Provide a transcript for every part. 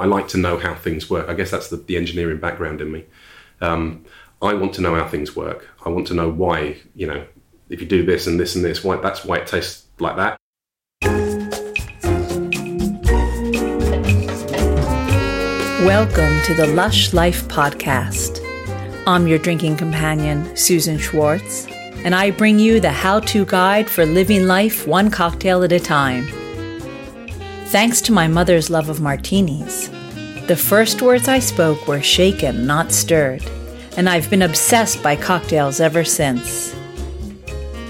I like to know how things work. I guess that's the, the engineering background in me. Um, I want to know how things work. I want to know why, you know, if you do this and this and this, why that's why it tastes like that. Welcome to the Lush Life Podcast. I'm your drinking companion, Susan Schwartz, and I bring you the how to guide for living life one cocktail at a time. Thanks to my mother's love of martinis, the first words I spoke were shaken, not stirred, and I've been obsessed by cocktails ever since.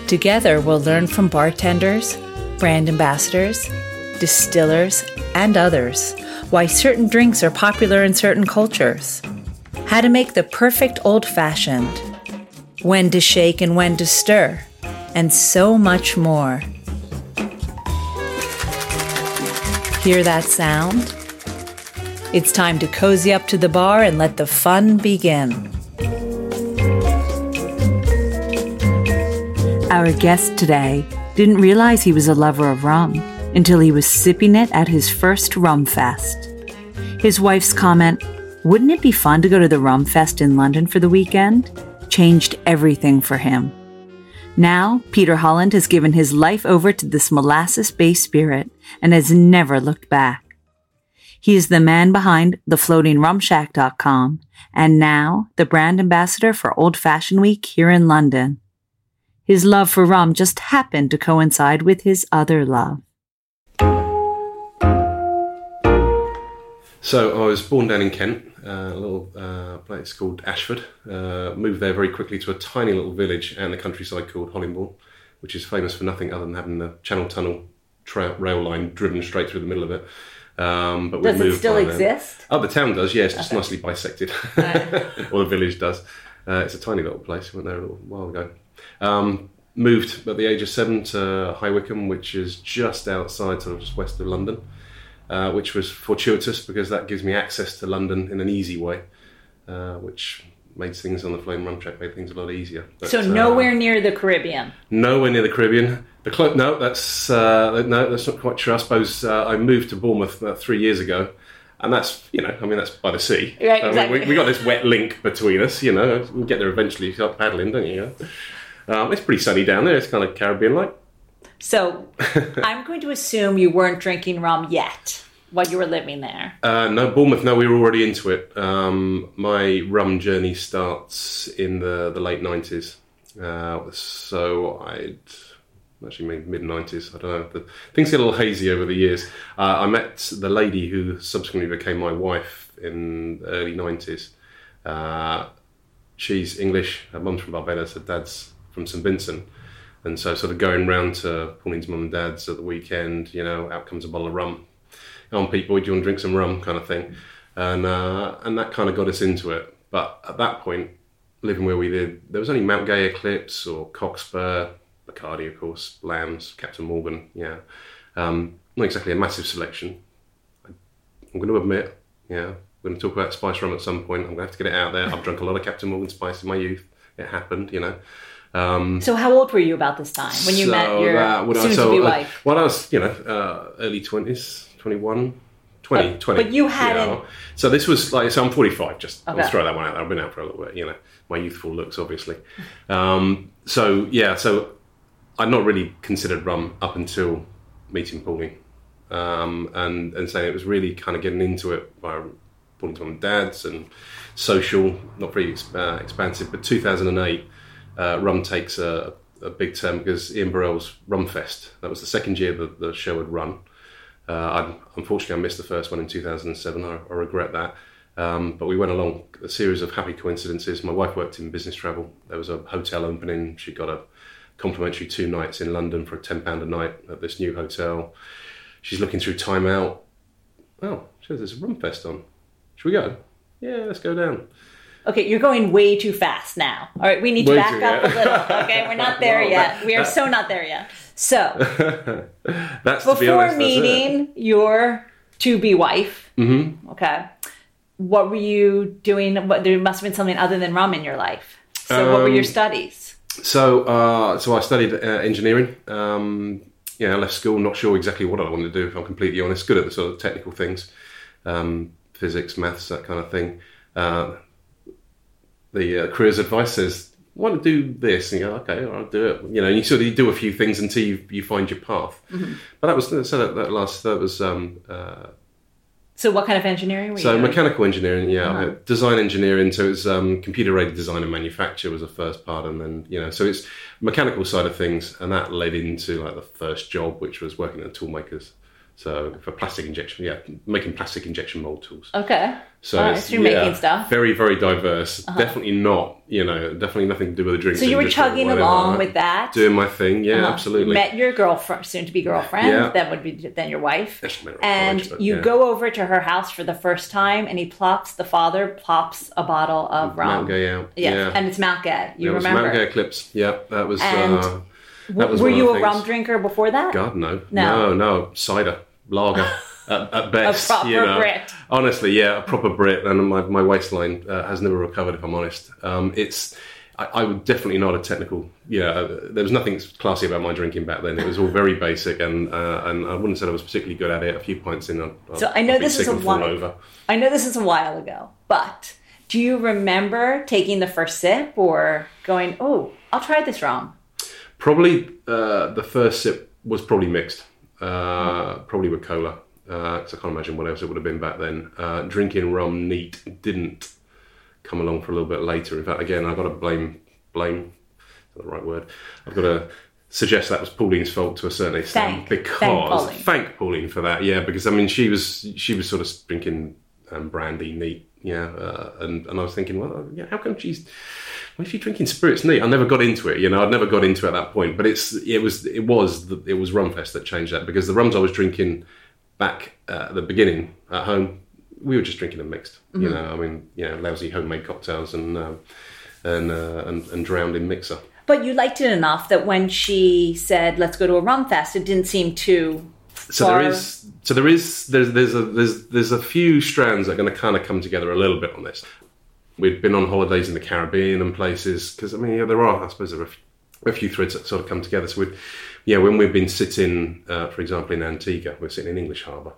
Together, we'll learn from bartenders, brand ambassadors, distillers, and others why certain drinks are popular in certain cultures, how to make the perfect old fashioned, when to shake and when to stir, and so much more. Hear that sound? It's time to cozy up to the bar and let the fun begin. Our guest today didn't realize he was a lover of rum until he was sipping it at his first rum fest. His wife's comment, Wouldn't it be fun to go to the rum fest in London for the weekend? changed everything for him. Now, Peter Holland has given his life over to this molasses based spirit and has never looked back. He is the man behind thefloatingrumshack.com and now the brand ambassador for Old Fashioned Week here in London. His love for rum just happened to coincide with his other love. So I was born down in Kent, a little uh, place called Ashford. Uh, moved there very quickly to a tiny little village out in the countryside called Hollingbourne, which is famous for nothing other than having the Channel Tunnel tra- rail line driven straight through the middle of it. Um, but Does it still by then. exist? Oh, the town does, yes, just nicely bisected. or the village does. Uh, it's a tiny little place. Went there a little while ago. Um, moved at the age of seven to High Wycombe, which is just outside, sort of just west of London, uh, which was fortuitous because that gives me access to London in an easy way, uh, which made things on the Floating Rum Shack made things a lot easier. But, So uh, nowhere near the Caribbean. Nowhere near the Caribbean. The clo- no, that's uh, no, that's not quite true. I suppose uh, I moved to Bournemouth about three years ago, and that's you know, I mean, that's by the sea. Right, exactly. we, we got this wet link between us. You know, we get there eventually. You start paddling, don't you? Um, it's pretty sunny down there. It's kind of Caribbean-like. So I'm going to assume you weren't drinking rum yet while you were living there. Uh, no, Bournemouth. No, we were already into it. Um, my rum journey starts in the the late nineties. Uh, so I'd actually maybe mid nineties. I don't know. The, things get a little hazy over the years. Uh, I met the lady who subsequently became my wife in the early nineties. Uh, she's English. Her mum's from Barbados. Her dad's from St Vincent. And so, sort of going round to Pauline's mum and dad's at the weekend, you know, out comes a bottle of rum. On Pete Boy, do you want to drink some rum, kind of thing, and uh, and that kind of got us into it. But at that point, living where we did, there was only Mount Gay Eclipse or Cockspur, Bacardi, of course, Lambs, Captain Morgan, yeah, um, not exactly a massive selection. I'm going to admit, yeah, we're going to talk about spice rum at some point. I'm going to have to get it out there. I've drunk a lot of Captain Morgan spice in my youth. It happened, you know. Um, So how old were you about this time when you so met your that soon-to-be so, uh, wife? Well, I was, you know, uh, early 20s, 21, 20, But- 20. but you hadn't- know. So this was like, so I'm 45, just, Okay. I'll throw that one out there. I've been out for a little bit, you know, my youthful looks, obviously. Um, so, yeah, so I'd not really considered rum up until meeting Pauline. Um, and, and saying it was really kind of getting into it by Pauline's mum and dad's and social, not very uh, expansive, but 2008, uh, rum takes a, a big turn because Ian Burrell's Rum Fest. That was the second year that the show had run. Uh, unfortunately, I missed the first one in 2007. I, I regret that. Um, but we went along a series of happy coincidences. My wife worked in business travel. There was a hotel opening. She got a complimentary two nights in London for £10 a night at this new hotel. She's looking through Time Out. Oh, she says there's a Rum Fest on. Should we go? Yeah, let's go down. Okay, you're going way too fast now. All right, we need to Way back up a little. Okay, we're not there yet. we are so not there yet. So That's to be before honest, that's meeting your to-be wife, Mm-hmm. okay, what were you doing? What, there must have been something other than rum in your life. So what were your Um, studies? So, uh, so I studied uh, engineering. Um, yeah, I left school not sure exactly what I wanted to do. If I'm completely honest, good at the sort of technical things. Um, physics, maths, that kind of thing. Uh, the uh, careers advice says, "Want to do this?" And you go, "Okay, I'll do it." You know, and you sort of do a few things until you, you find your path. Mm-hmm. But that was so that, that last that was um, uh, So, what kind of engineering were so mechanical engineering, yeah, Uh-huh. design engineering. So it's um, computer aided design and manufacture was the first part, and then you know, so it's mechanical side of things, and that led into like the first job, which was working at tool makers. So for plastic injection, yeah, making plastic injection mold tools. Okay. So it's- you're making stuff. Uh-huh. Very, very diverse. Definitely not, you know, definitely nothing to do with the drinks. So you were chugging along with that. doing my thing. Yeah, Uh-huh. absolutely. Met your girlfriend, soon to be girlfriend. Yeah. That would be then your wife. Yes, met her and college, you yeah. go over to her house for the first time, and he plops. The father plops a bottle of rum. Mount Gay out. Yes, Yeah, and it's Mount Gay. You was remember? Mount Gay Eclipse. Yeah, that was. And uh, that was Were you a rum drinker before that? God no, No. no, no, cider, lager. At, at best, proper you know. Brit. Honestly, yeah, a proper Brit, and my, my waistline uh, has never recovered. If I'm honest, um, it's I, I would definitely not a technical. Yeah, uh, there was nothing classy about my drinking back then. It was all very basic, and uh, and I wouldn't say I was particularly good at it. A few pints in, I'd, So I know I'd be this is a while- over. I know this is a while ago, but do you remember taking the first sip or going, "Oh, I'll try this rum"? Probably uh, the first sip was probably mixed, uh, probably with cola. Because I can't imagine what else it would have been back then. Uh, drinking rum neat didn't come along for a little bit later. In fact, again, I've got to blame blame. Is that the right word? I've got to suggest that was Pauline's fault to a certain extent Thank- because thank Pauline. thank Pauline for that. Yeah, because I mean, she was she was sort of drinking um, brandy neat. Yeah, uh, and and I was thinking, well, yeah, how come she's why is she drinking spirits neat? I never got into it. You know, I'd never got into it at that point. But it's it was it was the, it was Rumfest that changed that because the rums I was drinking back uh, at the beginning at home, we were just drinking them mixed. You Mm-hmm. know, I mean, you know, lousy homemade cocktails and um, and, uh, and and drowned in mixer. But you liked it enough that when she said, "Let's go to a rum fest," it didn't seem too. So there is so there is there's there's a there's there's a few strands that are going to kind of come together a little bit on this. We've been on holidays in the Caribbean and places because I mean yeah, there are I suppose there are a few, a few threads that sort of come together. So we yeah when we've been sitting uh, for example in Antigua we're sitting in English Harbour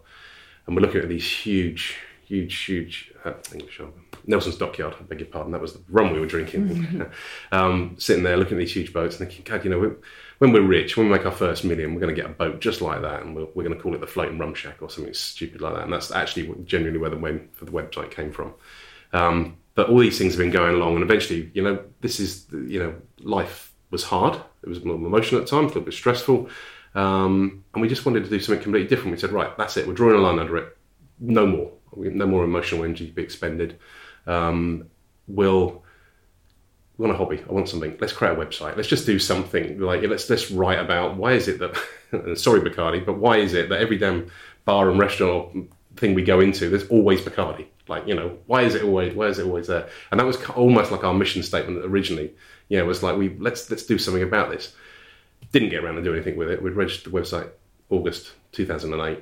and we're looking at these huge huge huge uh, English Harbour Nelson's Dockyard I beg your pardon that was the rum we were drinking um, sitting there looking at these huge boats and thinking God you know we when we're rich, when we make our first million, we're going to get a boat just like that, and we're, we're going to call it the Floating Rum Shack or something stupid like that. And that's actually genuinely where the name for the website came from. Um, but all these things have been going along, and eventually, you know, this is you know, life was hard. It was more emotional at times, a little bit stressful, um, and we just wanted to do something completely different. We said, right, that's it. We're drawing a line under it. No more. No more emotional energy to be expended. Um, we'll want a hobby. I want something. Let's create a website. Let's just do something. Like let's let's write about why is it that sorry Bacardi, but why is it that every damn bar and restaurant thing we go into, there's always Bacardi. Like you know, why is it always why is it always there? And that was almost like our mission statement originally. Yeah, it was like we let's let's do something about this. Didn't get around to do anything with it. We registered the website August 2008.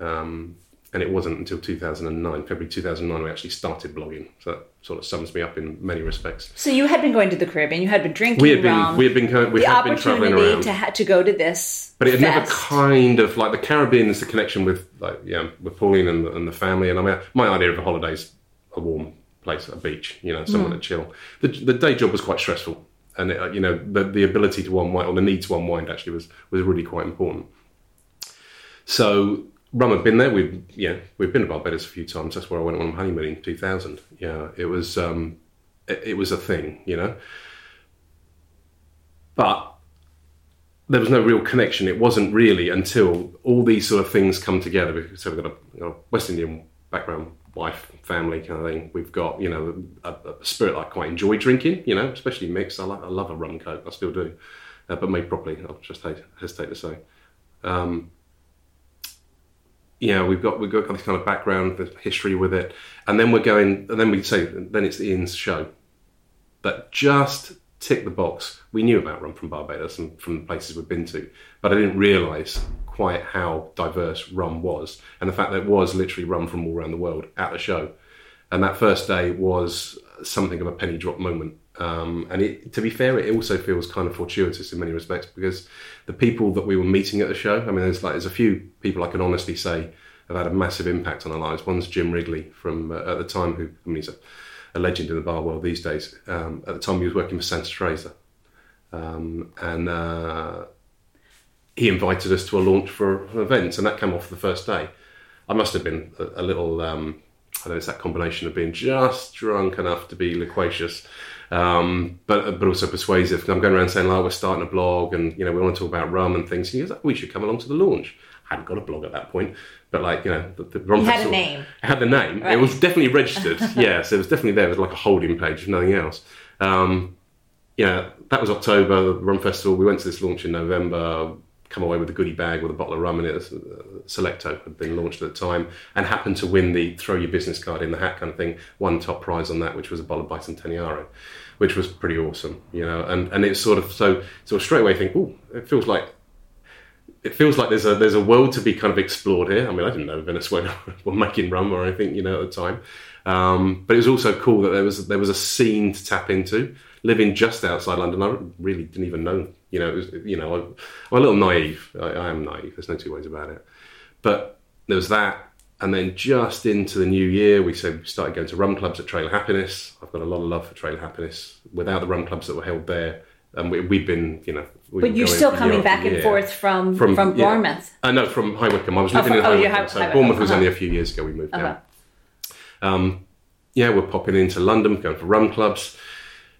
Um, and it wasn't until 2009, February 2009, we actually started blogging. So that sort of sums me up in many respects. So you had been going to the Caribbean. You had been drinking We had been we had been going, we the had been traveling around, to ha- to go to this, but it had never kind of like the Caribbean is the connection with like yeah with Pauline and, and the family. And I mean, my idea of a holiday is a warm place, a beach, you know, somewhere to chill. The, the day job was quite stressful, and it, uh, you know the the ability to unwind or the need to unwind actually was was really quite important. So Rum had been there. We've yeah we've been to Barbados a few times. That's where I went on a honeymoon in 2000. Yeah, it was um, it, it was a thing, you know. But there was no real connection. It wasn't really until all these sort of things come together. So we've got a, West Indian background, wife, family kind of thing. We've got you know a, a spirit I quite enjoy drinking. You know, especially mixed. I, like, I love a rum coke. I still do, uh, but made properly. I'll just hate, hesitate to say. Um, yeah, we've got we've got this kind of background, the history with it, and then we're going, and then we say, then it's Ian's show But just tick the box. We knew about rum from Barbados and from the places we've been to, but I didn't realise quite how diverse rum was, and the fact that it was literally rum from all around the world at the show. And that first day was something of a penny drop moment. Um, and it, to be fair, it also feels kind of fortuitous in many respects because the people that we were meeting at the show, I mean, there's like there's a few people I can honestly say have had a massive impact on our lives. One's Jim Wrigley from uh, at the time, who I mean he's a, a legend in the bar world these days. Um, at the time, he was working for Santa Teresa, um, and uh, he invited us to a launch for an event, and that came off the first day. I must have been a, a little. I know it's that combination of being just drunk enough to be loquacious, um, but but also persuasive. I'm going around saying, "Like, we're starting a blog, and you know, we want to talk about rum and things." And he goes, "We should come along to the launch." I hadn't got a blog at that point, but like you know, the, the rum had a name. I had the name. Right. It was definitely registered. yes, it was definitely there. It was like a holding page, if nothing else. Um, yeah, that was October, the rum festival. We went to this launch in November. Come away with a goodie bag with a bottle of rum in it. Selecto had been launched at the time, and happened to win the throw your business card in the hat kind of thing. One top prize on that, which was a bottle of Bicentennial, which was pretty awesome, you know. And and it's sort of so of straight away think, oh, it feels like it feels like there's a there's a world to be kind of explored here. I mean, I didn't know Venezuela were making rum or anything, you know, at the time. Um, but it was also cool that there was there was a scene to tap into. Living just outside London, I really didn't even know. You know, it was, you know, I'm, I'm a little naive. I, I am naive. There's no two ways about it. But there was that, and then just into the new year, we said we started going to rum clubs at Trailer Happiness. I've got a lot of love for Trailer Happiness. Without the rum clubs that were held there, and we, we've been, you know, we've But you're still coming back and forth from from, yeah. Bournemouth. Uh, no, from High Wycombe. I was Oh, living from- in oh, High you Wycombe. have so High Bournemouth Wycombe, was uh-huh. only a few years ago we moved down. Um, yeah, we're popping into London, going for rum clubs.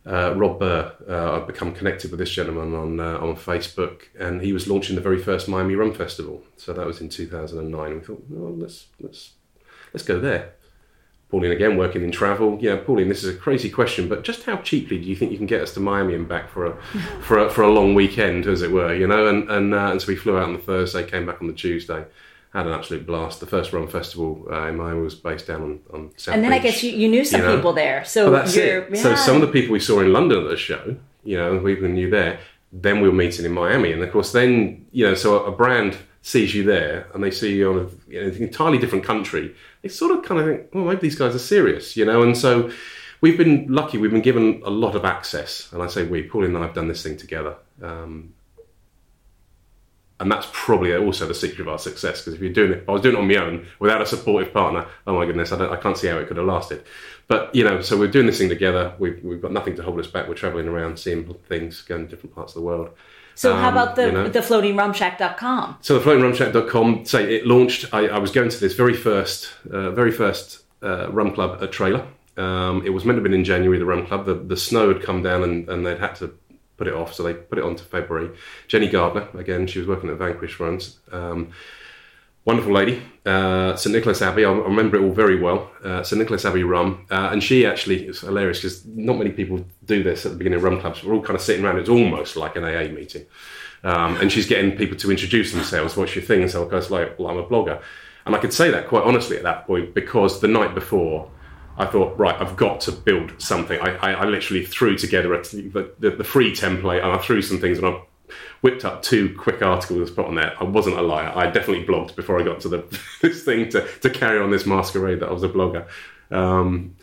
Uh, Rob Burr, uh, I've become connected with this gentleman on uh, on Facebook, and he was launching the very first Miami Rum Festival. So that was in 2009. We thought, well, let's let's let's go there. Pauline again working in travel. Yeah, Pauline, this is a crazy question, but just how cheaply do you think you can get us to Miami and back for a for a, for a long weekend, as it were? You know, and and, uh, and so we flew out on the Thursday, came back on the Tuesday, had an absolute blast. The first rum festival uh, in Miami was based down on, on South And then I guess you, you knew some you know. people there. So Well, it. So some of the people we saw in London at the show, you know, we even knew there. Then we were meeting in Miami, and of course, then you know, so a brand sees you there, and they see you on a, you know, an entirely different country. They sort of kind of think, well, maybe these guys are serious, you know. And so we've been lucky; we've been given a lot of access. And I say we, Paul and I have done this thing together. Um, and that's probably also the secret of our success. Because if you're doing it, if I was doing it on my own without a supportive partner, oh my goodness, I, don't, I can't see how it could have lasted. But you know, so we're doing this thing together. We've, we've got nothing to hold us back. We're traveling around, seeing things, going to different parts of the world. So how um, about the you know. the floatingrumshack.com? So the floatingrumshack.com, say it launched. I, I was going to this very first, uh, very first uh, rum club at Trailer. Um, it was meant to have been in January. The rum club. The, the snow had come down and, and they'd had to put it off, so they put it on to February. Jenny Gardner, again, she was working at Vanquish Wines. Um, wonderful lady, uh, St Nicholas Abbey. I, remember it all very well. Uh, St Nicholas Abbey rum, uh, and she actually it's hilarious because not many people do this at the beginning of rum clubs. We're all kind of sitting around. It's almost like an AA meeting, um, and she's getting people to introduce themselves. What's your thing? And so I goes like, "Well, I'm a blogger," and I could say that quite honestly at that point because the night before. I thought, right, I've got to build something. I, I, I literally threw together a, the, the, the free template and I threw some things and I whipped up two quick articles put on there. I wasn't a liar. I definitely blogged before I got to the this thing to, to carry on this masquerade that I was a blogger. Um,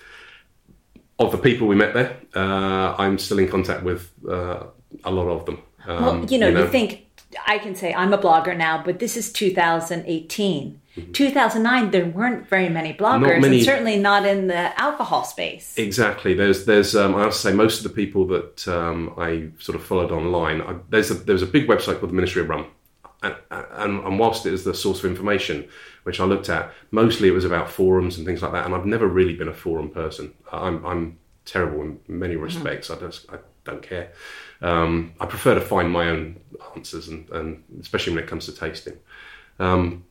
of the people we met there, uh, I'm still in contact with uh, a lot of them. Um, Well, you know, you think I can say I'm a blogger now, but this is 2018. 2009, there weren't very many bloggers, Mm-hmm. many- and certainly not in the alcohol space. Exactly. There's, there's. Um, I have to say, most of the people that um, I sort of followed online, I, there's a, there was a big website called the Ministry of Rum, and, and, and whilst it is the source of information, which I looked at, mostly it was about forums and things like that. And I've never really been a forum person. I'm, I'm terrible in many respects. I just, I don't care. Um, I prefer to find my own answers, and, and especially when it comes to tasting. Um,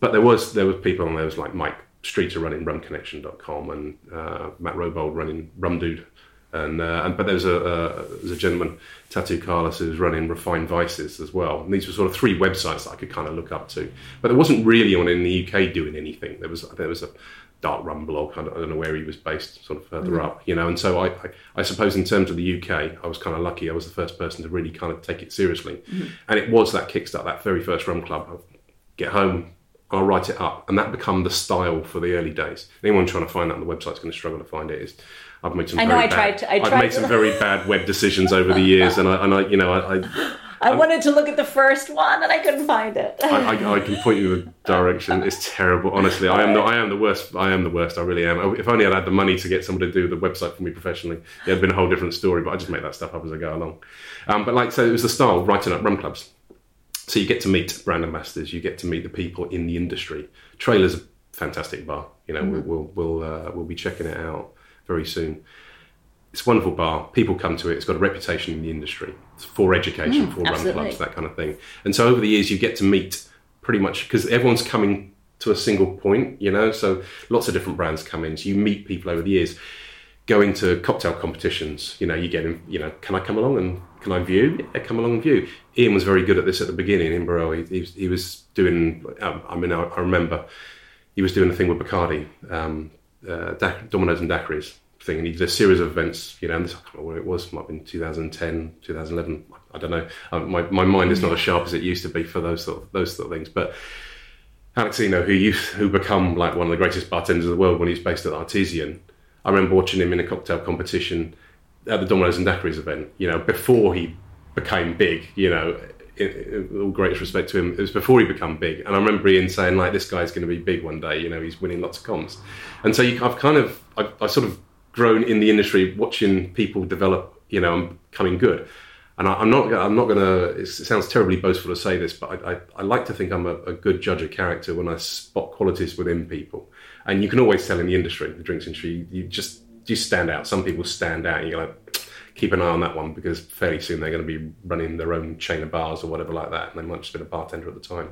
but there was there was people on there was like Mike Streeter running rumconnection.com and uh, Matt Robold running RumDood. And, uh, and but there's a uh, there's a gentleman Tatu Kaarlas who's running Refined Vices as well. And these were sort of three websites that I could kind of look up to. But there wasn't really anyone in the UK doing anything. There was there was a dark rum blog. I don't, I don't know where he was based, sort of further up, you know. And so I, I I suppose in terms of the UK, I was kind of lucky. I was the first person to really kind of take it seriously. And it was that kickstart, that very first rum club. of Get home, I'll write it up, and that become the style for the early days. Anyone trying to find that on the website's going to struggle to find it. Is I've made some. I know very I bad, tried to- I have made to- some very bad web decisions over the years, and I, and I you know, I, I I wanted to look at the first one and I couldn't find it. I, I, I can point you in the direction. It's terrible, honestly. I am the I am the worst. I am the worst. I really am. If only I'd had the money to get somebody to do the website for me professionally, it had been a whole different story. But I just make that stuff up as I go along. Um, but like, so it was the style writing up rum clubs. So you get to meet brand ambassadors, you get to meet the people in the industry. Trailer's a fantastic bar. You know, we'll we'll we'll, uh, we'll be checking it out very soon. It's a wonderful bar. People come to it. It's got a reputation in the industry It's for education, for rum absolutely. clubs, that kind of thing. And so over the years, you get to meet pretty much because everyone's coming to a single point. You know, so lots of different brands come in. So you meet people over the years. Going to cocktail competitions, you know, you get him. You know, can I come along and can I view? Yeah, come along and view. Ian was very good at this at the beginning in Barrow. He, he, was- he was doing. Um, I mean, I, I remember he was doing a thing with Bacardi, um, uh, Dominoes and Daiquiris thing, and he did a series of events. You know, and this, I can't remember where it was. Might have been 2010, 2011. I don't know. Um, my my mind is not as sharp as it used to be for those sort of, those sort of things. But Alexino, who used who become like one of the greatest bartenders in the world when he's based at Artesian, I remember watching him in a cocktail competition at the Dominoes and Daiquiris event. You know, before he became big. You know. In, in all greatest respect to him, it was before he became big, and I remember Ian saying like, "This guy's going to be big one day." You know, he's winning lots of comps, and so you, I've kind of, I've, I've sort of grown in the industry, watching people develop, you know, and becoming good. And I, I'm not, I'm not going to. It sounds terribly boastful to say this, but I, I, I like to think I'm a, a good judge of character when I spot qualities within people. And you can always tell in the industry, the drinks industry, you just you stand out. Some people stand out. And you're like, keep an eye on that one because fairly soon they're going to be running their own chain of bars or whatever like that, and they might just been a bartender at the time.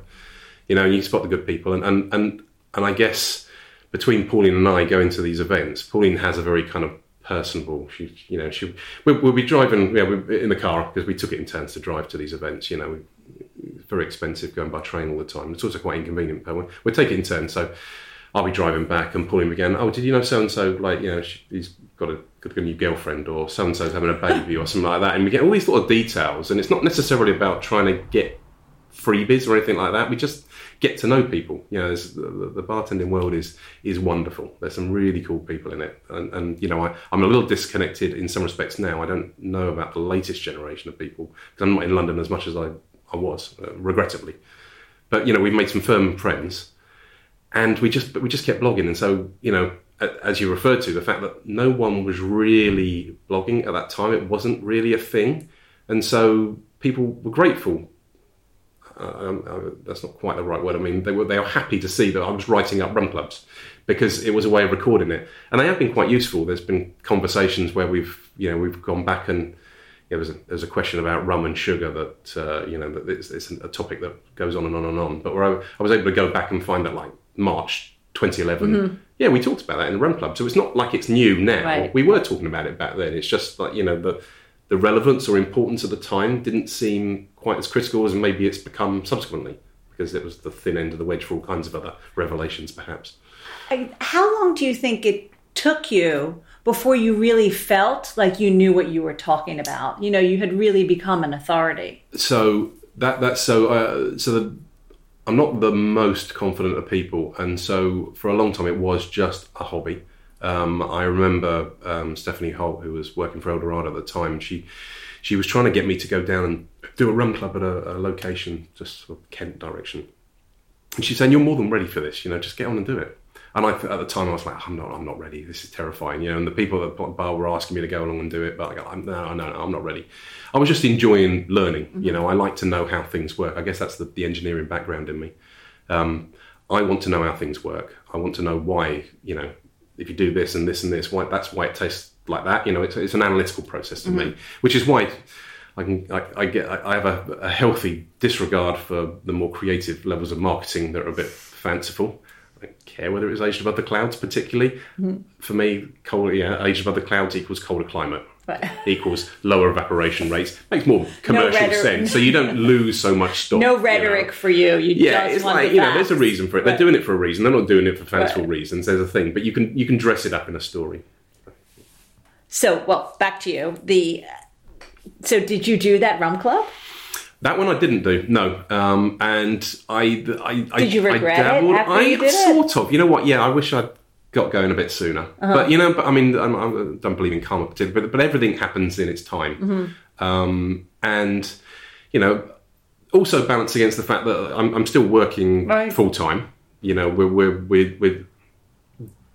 You know, and you spot the good people, and and and, and I guess between Pauline and I going to these events, Pauline has a very kind of personable. She, you know, she we'll, we'll be driving yeah, we're in the car because we took it in turns to drive to these events. You know, we, it's very expensive going by train all the time. It's also quite inconvenient, but we we take it in turns. So I'll be driving back and Pauline again. Oh, did you know so and so? Like, you know, she, he's got a got a new girlfriend, or so and so's having a baby, or something like that. And we get all these little details, and it's not necessarily about trying to get freebies or anything like that. We just get to know people. You know, the, the bartending world is is wonderful. There's some really cool people in it, and, and you know, I, I'm a little disconnected in some respects now. I don't know about the latest generation of people because I'm not in London as much as I I was, uh, regrettably. But you know, we've made some firm friends, and we just we just kept blogging. And so you know, as you referred to, the fact that no one was really blogging at that time, it wasn't really a thing, and so people were grateful um, uh, that's not quite the right word. I mean, they were they are happy to see that I was writing up rum clubs because it was a way of recording it, and they have been quite useful. There's been conversations where we've you know we've gone back and you was a, there's a question about rum and sugar that uh, you know that it's, it's a topic that goes on and on and on. But where I, I was able to go back and find that like March 2011. Yeah, we talked about that in the rum club. So it's not like it's new now. Right. We were talking about it back then. It's just like you know the the relevance or importance at the time didn't seem quite as critical as maybe it's become subsequently because it was the thin end of the wedge for all kinds of other revelations, perhaps. How long do you think it took you before you really felt like you knew what you were talking about? You know, you had really become an authority. So that that's so uh, so the, I'm not the most confident of people, and so for a long time it was just a hobby. Um, I remember um, Stephanie Holt, who was working for Eldorado at the time. She she was trying to get me to go down and do a rum club at a, a location just sort of Kent direction. And she's saying, "You're more than ready for this. You know, just get on and do it." And I, at the time, I was like, "I'm not. I'm not ready. This is terrifying." You know, and the people at the bar were asking me to go along and do it, but I go, I'm, "No, no, no, I'm not ready." I was just enjoying learning. You know, I like to know how things work. I guess that's the, the engineering background in me. Um, I want to know how things work. I want to know why. You know, if you do this and this and this, why that's why it tastes like that. You know, it's, it's an analytical process to me, which is why I can I, I get I have a, a healthy disregard for the more creative levels of marketing that are a bit fanciful. I don't care whether it's aged above the clouds, particularly mm-hmm. for me. Colder, yeah, aged above the clouds equals colder climate. Right. Equals lower evaporation rates makes more commercial rhetoric. sense. So you don't lose so much stock. No you know. rhetoric for you. You Yeah, just it's want like you know, there's a reason for it. They're Right. doing it for a reason. They're not doing it for fanciful Right. reasons. There's a thing, but you can you can dress it up in a story. So, well, back to you. The so did you do that rum club? That one I didn't do, no. Um, and I, I, I Did you regret I it after I you did it? sort of. You know what? Yeah, I wish I'd got going a bit sooner. Uh-huh. But you know, but I mean, I'm, I don't believe in karma particularly, but, but everything happens in its time. Mm-hmm. Um, and you know, also balance against the fact that I'm, I'm still working Right. full time. You know, we're, we're, we're, we're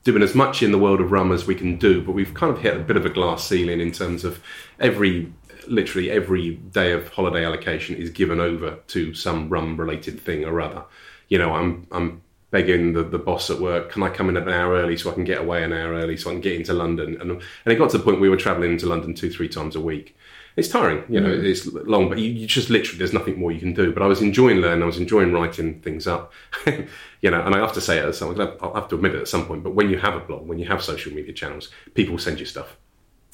doing as much in the world of rum as we can do, but we've kind of hit a bit of a glass ceiling in terms of every, literally every day of holiday allocation is given over to some rum related thing or other. You know, I'm, I'm begging the, the boss at work, can I come in an hour early so I can get away an hour early so I can get into London? And, and it got to the point we were traveling into London two, three times a week. It's tiring, you know, mm. it's long, but you, you just literally, there's nothing more you can do. But I was enjoying learning, I was enjoying writing things up, you know, and I have to say it at some I'll have to admit it at some point, but when you have a blog, when you have social media channels, people send you stuff.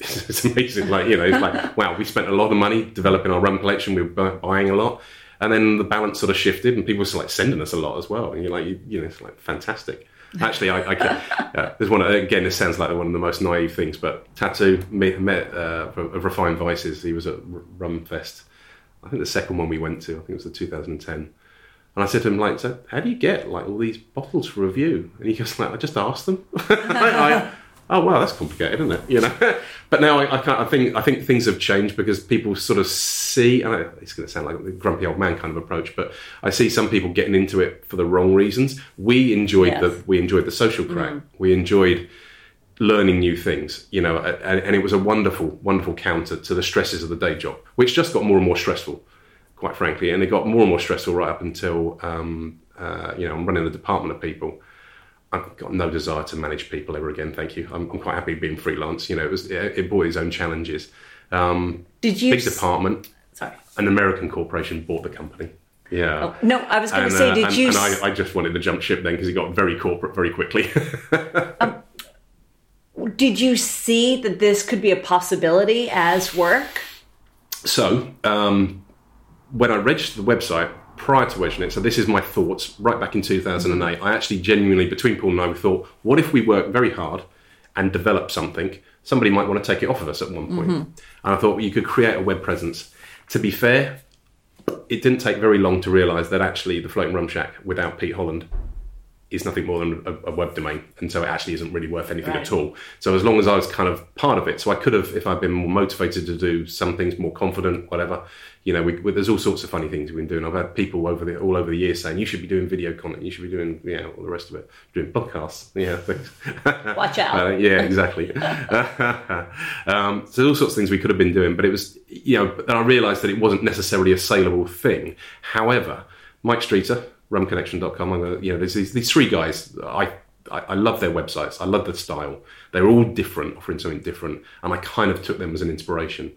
It's amazing. Like, you know, it's like, wow, we spent a lot of money developing our rum collection, we were buying a lot. And then the balance sort of shifted, and people were like sending us a lot as well. And you're like, you, you know, it's like fantastic. Actually, I, I can, uh, there's one again. This sounds like one of the most naive things, but Tatu met, met uh, of Refined Vices. He was at Rum Fest. I think the second one we went to. I think it was the 2010. And I said to him, like, so how do you get like all these bottles for review? And he goes, like, I just asked them. I, oh wow, that's complicated, isn't it? You know. but now I, I can't. I think I think things have changed because people sort of see. I it's going to sound like a grumpy old man kind of approach, but I see some people getting into it for the wrong reasons. We enjoyed Yes. the we enjoyed the social crack. We enjoyed learning new things, you know, and, and it was a wonderful, wonderful counter to the stresses of the day job, which just got more and more stressful, quite frankly, and it got more and more stressful right up until, um, uh, you know, I'm running a department of people. I've got no desire to manage people ever again. Thank you. I'm, I'm quite happy being freelance. You know, it was it, it brought its own challenges. Um, Did you? big department. Sorry. An American corporation bought the company. Yeah. No, I was going to say, uh, did and, you? and I just wanted to jump ship then because it got very corporate very quickly. Did you see that this could be a possibility as work? So, um, when I registered the website prior to it, so this is my thoughts right back in 2008, I actually genuinely, between Paul and I, we thought, what if we work very hard and develop something? Somebody might want to take it off of us at one point. Mm-hmm. And I thought, well, you could create a web presence. To be fair, it didn't take very long to realise that actually the Floating Rum Shack without Pete Holland is nothing more than a, a web domain, and so it actually isn't really worth anything Right. at all. So as long as I was kind of part of it, so I could have, if I'd been more motivated to do some things, more confident, whatever. You know, we, we, there's all sorts of funny things we've been doing. I've had people over the all over the years saying you should be doing video content, you should be doing, you know, all the rest of it, doing podcasts, yeah, things. Watch out. Uh, yeah, exactly. um, so all sorts of things we could have been doing, but it was, you know, but then I realised that it wasn't necessarily a saleable thing. However, Mike Streeter, rumconnection.com, I'm gonna, you know, there's these, these three guys. I, I I love their websites. I love the style. They're all different, offering something different, and I kind of took them as an inspiration.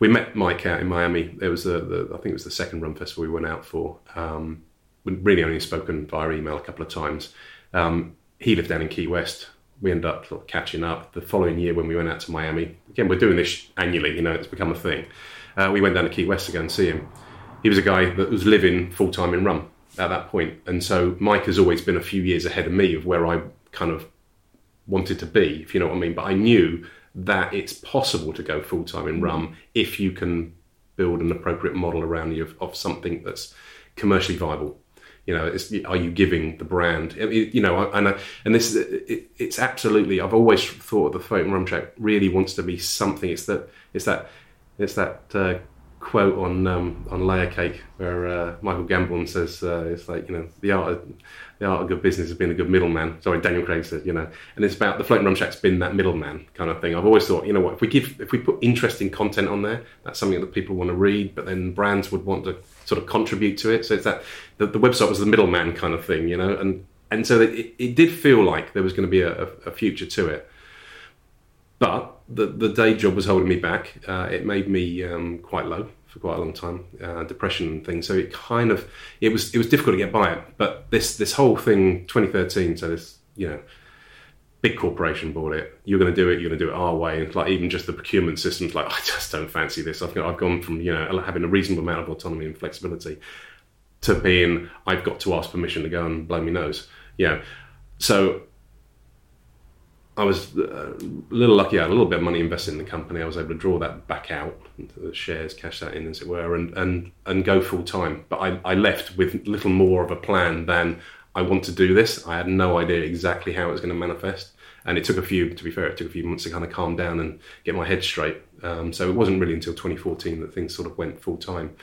We met Mike out in Miami. It was the, the I think it was the second rum festival we went out for. Um, we'd really only spoken via email a couple of times. Um, he lived down in Key West. We ended up sort of catching up the following year when we went out to Miami. Again, we're doing this annually, you know, it's become a thing. Uh, we went down to Key West to go and see him. He was a guy that was living full time in rum at that point. And so Mike has always been a few years ahead of me of where I kind of wanted to be, if you know what I mean. But I knew that it's possible to go full time in rum if you can build an appropriate model around you of, of something that's commercially viable. You know, are you giving the brand? I mean, You know, and and this it, it's absolutely. I've always thought the Floating Rum Shack really wants to be something. It's that it's that it's that uh, quote on um, on layer cake where uh, Michael Gambon says uh, it's like you know the art of, the art of good business is being a good middleman. Sorry, Daniel Craig said you know, and it's about the floating rum shack's been that middleman kind of thing. I've always thought you know what if we give if we put interesting content on there, that's something that people want to read, but then brands would want to sort of contribute to it. So it's that the, the website was the middleman kind of thing, you know, and and so it, it did feel like there was going to be a, a future to it but the the day job was holding me back. Uh, it made me um, quite low for quite a long time, uh, depression and things. So it kind of it was it was difficult to get by it. But this this whole thing, 2013. So this you know big corporation bought it. You're going to do it. You're going to do it our way. And like even just the procurement systems, like I just don't fancy this. I've I've gone from you know having a reasonable amount of autonomy and flexibility to being I've got to ask permission to go and blow my nose. Yeah. So I was uh, a little lucky. I had a little bit of money invested in the company. I was able to draw that back out into the shares, cash that in, as it were, and and and go full time. But I, I left with little more of a plan than I want to do this. I had no idea exactly how it was going to manifest, and it took a few. To be fair, it took a few months to kind of calm down and get my head straight. Um, so it wasn't really until 2014 that things sort of went full time.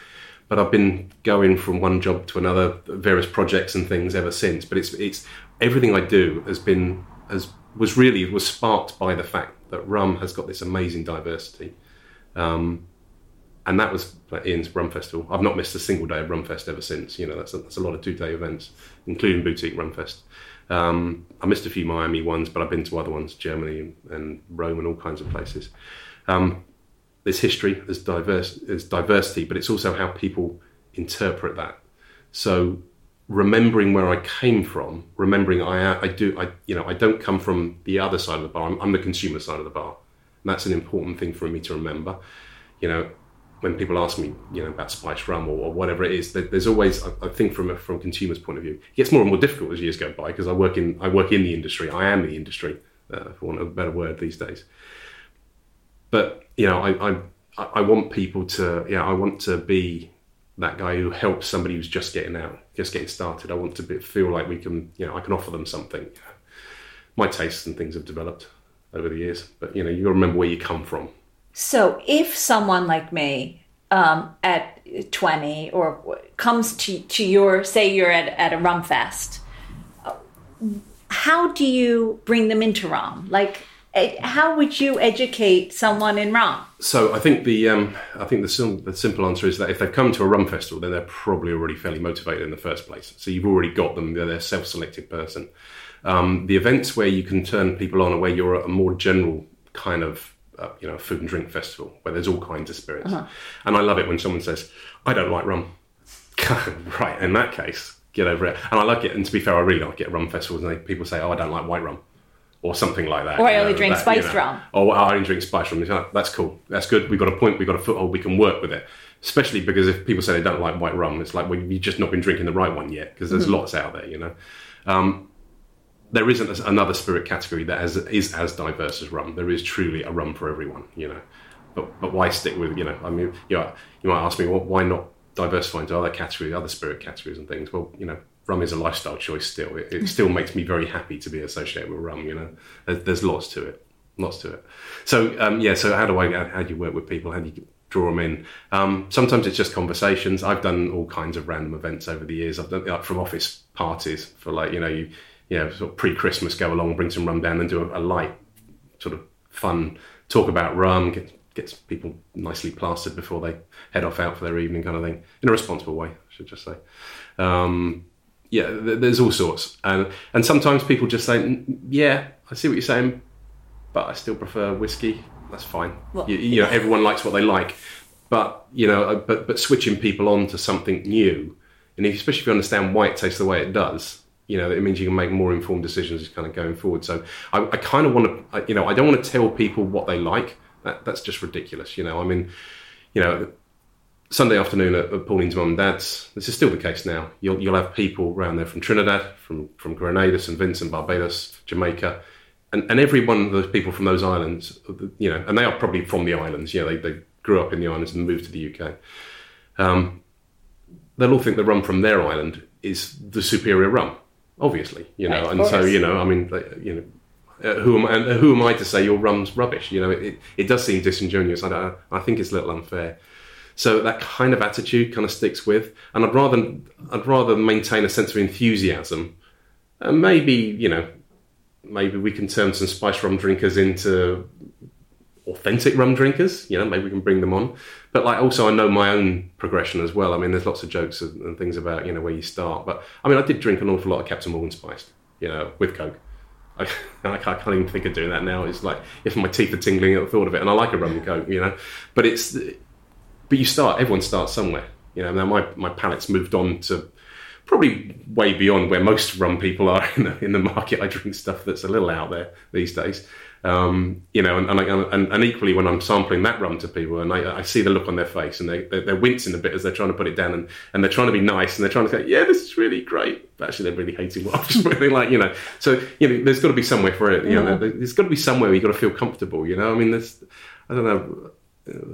but I've been going from one job to another, various projects and things ever since. But it's it's everything I do has been has was really was sparked by the fact that rum has got this amazing diversity. Um, and that was Ian's Rum Festival. I've not missed a single day of Rum Fest ever since. You know, that's a, that's a lot of two day events, including Boutique Rumfest. Um, I missed a few Miami ones, but I've been to other ones, Germany and, and Rome and all kinds of places. Um, there's history, there's diverse, there's diversity, but it's also how people interpret that. So remembering where I came from, remembering I, I do, I, you know, I don't come from the other side of the bar. I'm, I'm the consumer side of the bar. And that's an important thing for me to remember. You know, when people ask me, you know, about spice rum or, or whatever it is, there's always, I, think, from a from a consumer's point of view, it gets more and more difficult as years go by because I work in I work in the industry. I am the industry, uh, for want of a better word these days. But you know, I, I I want people to, yeah, I want to be that guy who helps somebody who's just getting out, just getting started. I want to be, feel like we can, you know, I can offer them something. My tastes and things have developed over the years, but you know, you got to remember where you come from so if someone like me um, at 20 or comes to, to your, say you're at, at a rum fest, how do you bring them into rum? Like, how would you educate someone in rum? So I think the um, I think the, sim- the simple answer is that if they've come to a rum festival, then they're probably already fairly motivated in the first place. So you've already got them; they're a self-selected person. Um, the events where you can turn people on, or where you're a more general kind of uh, you know, food and drink festival where there's all kinds of spirits. Uh-huh. And I love it when someone says, I don't like rum. right, in that case, get over it. And I like it. And to be fair, I really like it at rum festivals. And they, people say, oh, I don't like white rum. Or something like that. Or I only know, drink that, spiced you know, rum. Or I only drink spiced rum. That's cool. That's good. We've got a point. We've got a foothold. We can work with it. Especially because if people say they don't like white rum, it's like, well, you've just not been drinking the right one yet because there's mm-hmm. lots out there, you know. Um, there isn't another spirit category that has, is as diverse as rum. There is truly a rum for everyone, you know. But but why stick with you know? I mean, you know, you might ask me, well, why not diversify into other categories, other spirit categories and things? Well, you know, rum is a lifestyle choice still. It, it still makes me very happy to be associated with rum. You know, there's, there's lots to it, lots to it. So um, yeah, so how do I how do you work with people? How do you draw them in. Um, sometimes it's just conversations. I've done all kinds of random events over the years. I've done like from office parties for like you know you you know, sort of pre-Christmas, go along, bring some rum down, and do a, a light sort of fun talk about rum, get, gets people nicely plastered before they head off out for their evening, kind of thing, in a responsible way, I should just say. Um, yeah, th- there's all sorts, and and sometimes people just say, "Yeah, I see what you're saying, but I still prefer whiskey." That's fine. Well, you, you, know, everyone likes what they like, but you know, uh, but but switching people on to something new, and especially if you understand why it tastes the way it does, you know, it means you can make more informed decisions kind of going forward. So I, I kind of want to, you know, I don't want to tell people what they like. That, that's just ridiculous. You know, I mean, you know, Sunday afternoon at, at Pauline's mum and dad's, this is still the case now. You'll, you'll have people around there from Trinidad, from, from Grenada, St. Vincent, Barbados, Jamaica, and, and every one of those people from those islands, you know, and they are probably from the islands. Yeah, they, they grew up in the islands and moved to the UK. Um, they'll all think the rum from their island is the superior rum obviously, you know. Right, and so, you know, I mean, you know. Uh, who am I, and who am I to say your rum's rubbish? You know, it, it does seem disingenuous. I, don't, I think it's a little unfair. So that kind of attitude kind of sticks with, and I'd rather I'd rather maintain a sense of enthusiasm, and maybe you know, maybe we can turn some spice rum drinkers into authentic rum drinkers. You know, maybe we can bring them on. But like, also, I know my own progression as well. I mean, there's lots of jokes and, things about you know where you start. But I mean, I did drink an awful lot of Captain Morgan spiced, you know, with Coke. I, I, can't, even think of doing that now. It's like if my teeth are tingling at the thought of it, and I like a rum and coke, you know. But it's, but you start. Everyone starts somewhere, you know. Now my my palate's moved on to probably way beyond where most rum people are in the, in the market. I drink stuff that's a little out there these days. Um, you know, and, and, and, and, equally when I'm sampling that rum to people and I, I see the look on their face and they, they're, they're, wincing a bit as they're trying to put it down and, and they're trying to be nice and they're trying to say, yeah, this is really great. But actually, they're really hating what I'm just putting like, you know. So, you know, there's got to be somewhere for it. You know, yeah. there's got to be somewhere where you've got to feel comfortable, you know. I mean, there's, I don't know,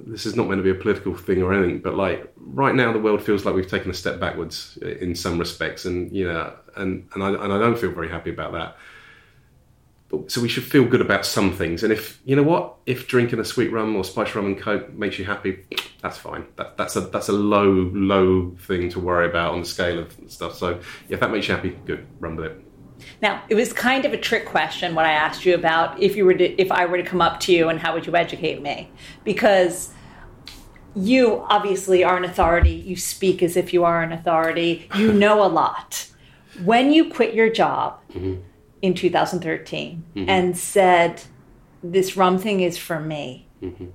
this is not meant to be a political thing or anything, but like right now, the world feels like we've taken a step backwards in some respects, and you know, and and I, and I don't feel very happy about that so we should feel good about some things. And if you know what, if drinking a sweet rum or spice rum and coke makes you happy, That's fine. That, that's a that's a low low thing to worry about on the scale of stuff. So yeah, if that makes you happy, good, with it. Now, it was kind of a trick question what I asked you about if you were to, if I were to come up to you and how would you educate me? Because you obviously are an authority. You speak as if you are an authority. You know a lot. When you quit your job Mm-hmm. in 2013 and said, "This rum thing is for me," Mm-hmm.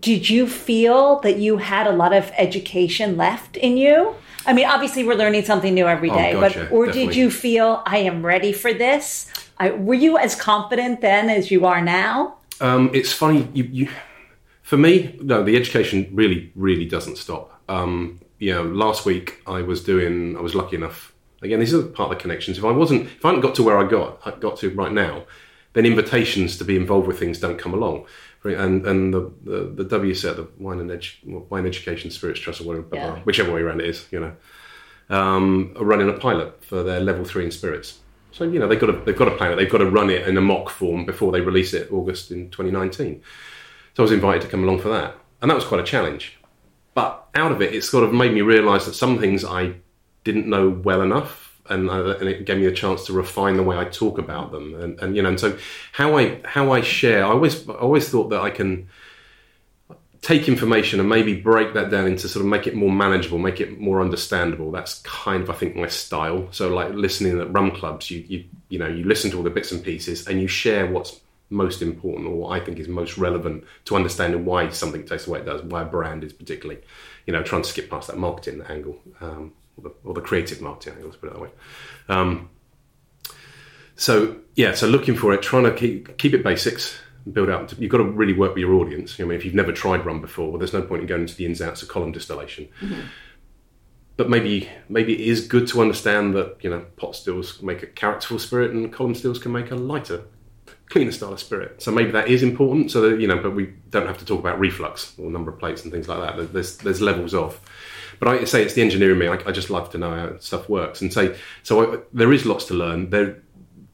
did you feel that you had a lot of education left in you? I mean, obviously, we're learning something new every day, Oh, gotcha, but or did you feel I am ready for this? I, were you as confident then as you are now? Um, it's funny. You, you, for me, no, the education really, really doesn't stop. Um, you know, last week I was doing. I was lucky enough. Again, these are part of the connections. If I wasn't, if I hadn't got to where I got, I got to right now, then invitations to be involved with things don't come along. And and the the, the WSET, the Wine and Edu- Wine Education Spirits Trust, or whatever, Yeah. whichever way around it is, you know, um, are running a pilot for their level three in spirits. So you know they've got to they've got to plan it. They've got to run it in a mock form before they release it August in 2019. So I was invited to come along for that, and that was quite a challenge. But out of it, it sort of made me realise that some things I didn't know well enough, and, I, and it gave me a chance to refine the way I talk about them. And, and you know, and so how I how I share, I always I always thought that I can take information and maybe break that down into sort of make it more manageable, make it more understandable. That's kind of I think my style. So like listening at rum clubs, you you you know you listen to all the bits and pieces and you share what's most important or what I think is most relevant to understanding why something tastes the way it does, why a brand is particularly, you know, trying to skip past that marketing angle um, or, the, or the creative marketing angle, let's put it that way. Um, so yeah, so looking for it, trying to keep keep it basics, build out. You've got to really work with your audience. I mean, if you've never tried rum before, well, there's no point in going into the ins and outs of column distillation. But maybe maybe it is good to understand that you know pot stills make a characterful spirit, and column stills can make a lighter, cleaner style of spirit. So maybe that is important. So that, you know, but we don't have to talk about reflux or number of plates and things like that. There's there's levels of. But I say it's the engineer in me. I, I just love to know how stuff works, and say so. I, there is lots to learn. There,